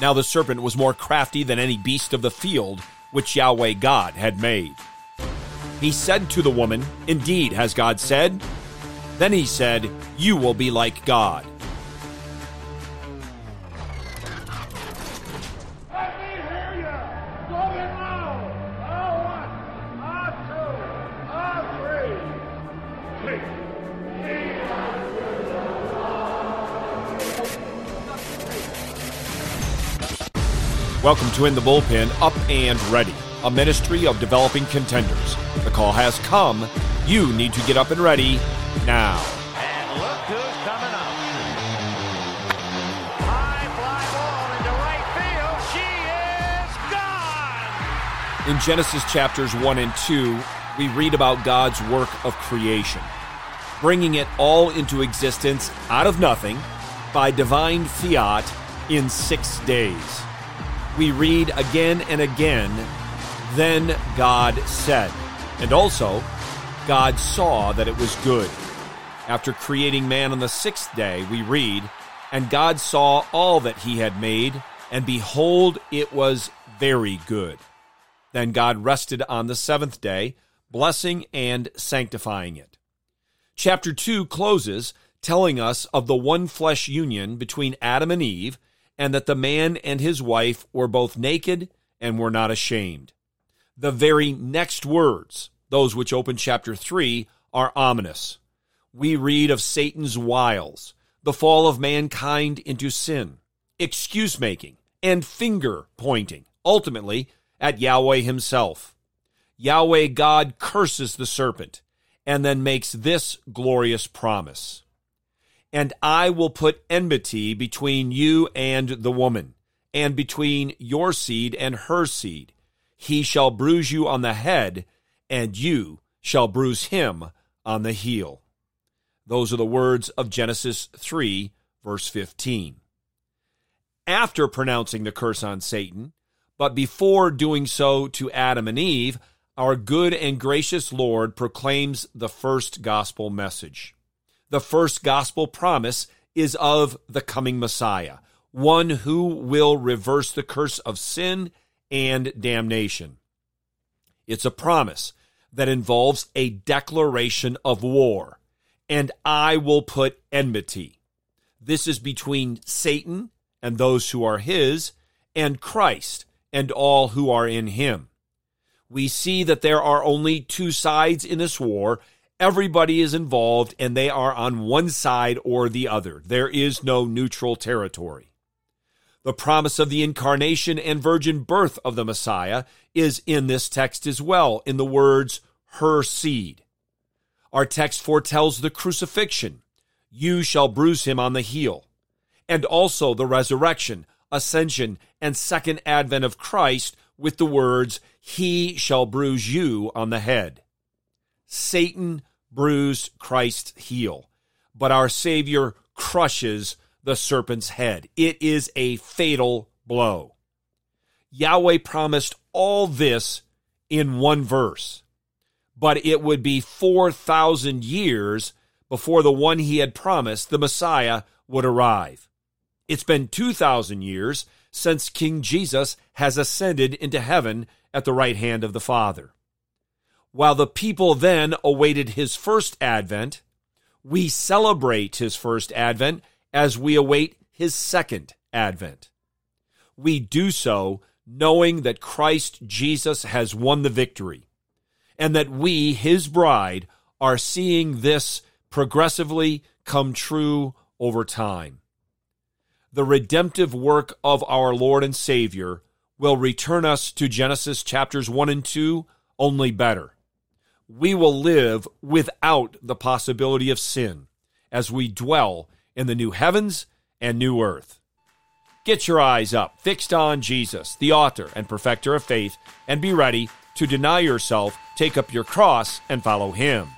Now the serpent was more crafty than any beast of the field which Yahweh God had made. He said to the woman, Indeed, has God said? Then he said, You will be like God. Welcome to In the Bullpen Up and Ready, a ministry of developing contenders. The call has come. You need to get up and ready now. And look who's coming up. High fly ball into right field. She is gone. In Genesis chapters 1 and 2, we read about God's work of creation, bringing it all into existence out of nothing by divine fiat in six days. We read again and again, then God said. And also, God saw that it was good. After creating man on the sixth day, we read, And God saw all that he had made, and behold, it was very good. Then God rested on the seventh day, blessing and sanctifying it. Chapter 2 closes telling us of the one flesh union between Adam and Eve, and that the man and his wife were both naked and were not ashamed. The very next words, those which open chapter 3, are ominous. We read of Satan's wiles, the fall of mankind into sin, excuse making, and finger pointing, ultimately at Yahweh himself. Yahweh God curses the serpent and then makes this glorious promise. And I will put enmity between you and the woman, and between your seed and her seed. He shall bruise you on the head, and you shall bruise him on the heel. Those are the words of Genesis 3, verse 15. After pronouncing the curse on Satan, but before doing so to Adam and Eve, our good and gracious Lord proclaims the first gospel message. The first gospel promise is of the coming Messiah, one who will reverse the curse of sin and damnation. It's a promise that involves a declaration of war, and I will put enmity. This is between Satan and those who are his, and Christ and all who are in him. We see that there are only two sides in this war. Everybody is involved, and they are on one side or the other. There is no neutral territory. The promise of the incarnation and virgin birth of the Messiah is in this text as well, in the words, her seed. Our text foretells the crucifixion. You shall bruise him on the heel. And also the resurrection, ascension, and second advent of Christ with the words, He shall bruise you on the head. Satan bruised Christ's heel, but our Savior crushes the serpent's head. It is a fatal blow. Yahweh promised all this in one verse, but it would be 4,000 years before the one he had promised, the Messiah, would arrive. It's been 2,000 years since King Jesus has ascended into heaven at the right hand of the Father. While the people then awaited his first advent, we celebrate his first advent as we await his second advent. We do so knowing that Christ Jesus has won the victory and that we, his bride, are seeing this progressively come true over time. The redemptive work of our Lord and Savior will return us to Genesis chapters 1 and 2 only better. We will live without the possibility of sin as we dwell in the new heavens and new earth. Get your eyes up, fixed on Jesus, the author and perfecter of faith, and be ready to deny yourself, take up your cross, and follow him.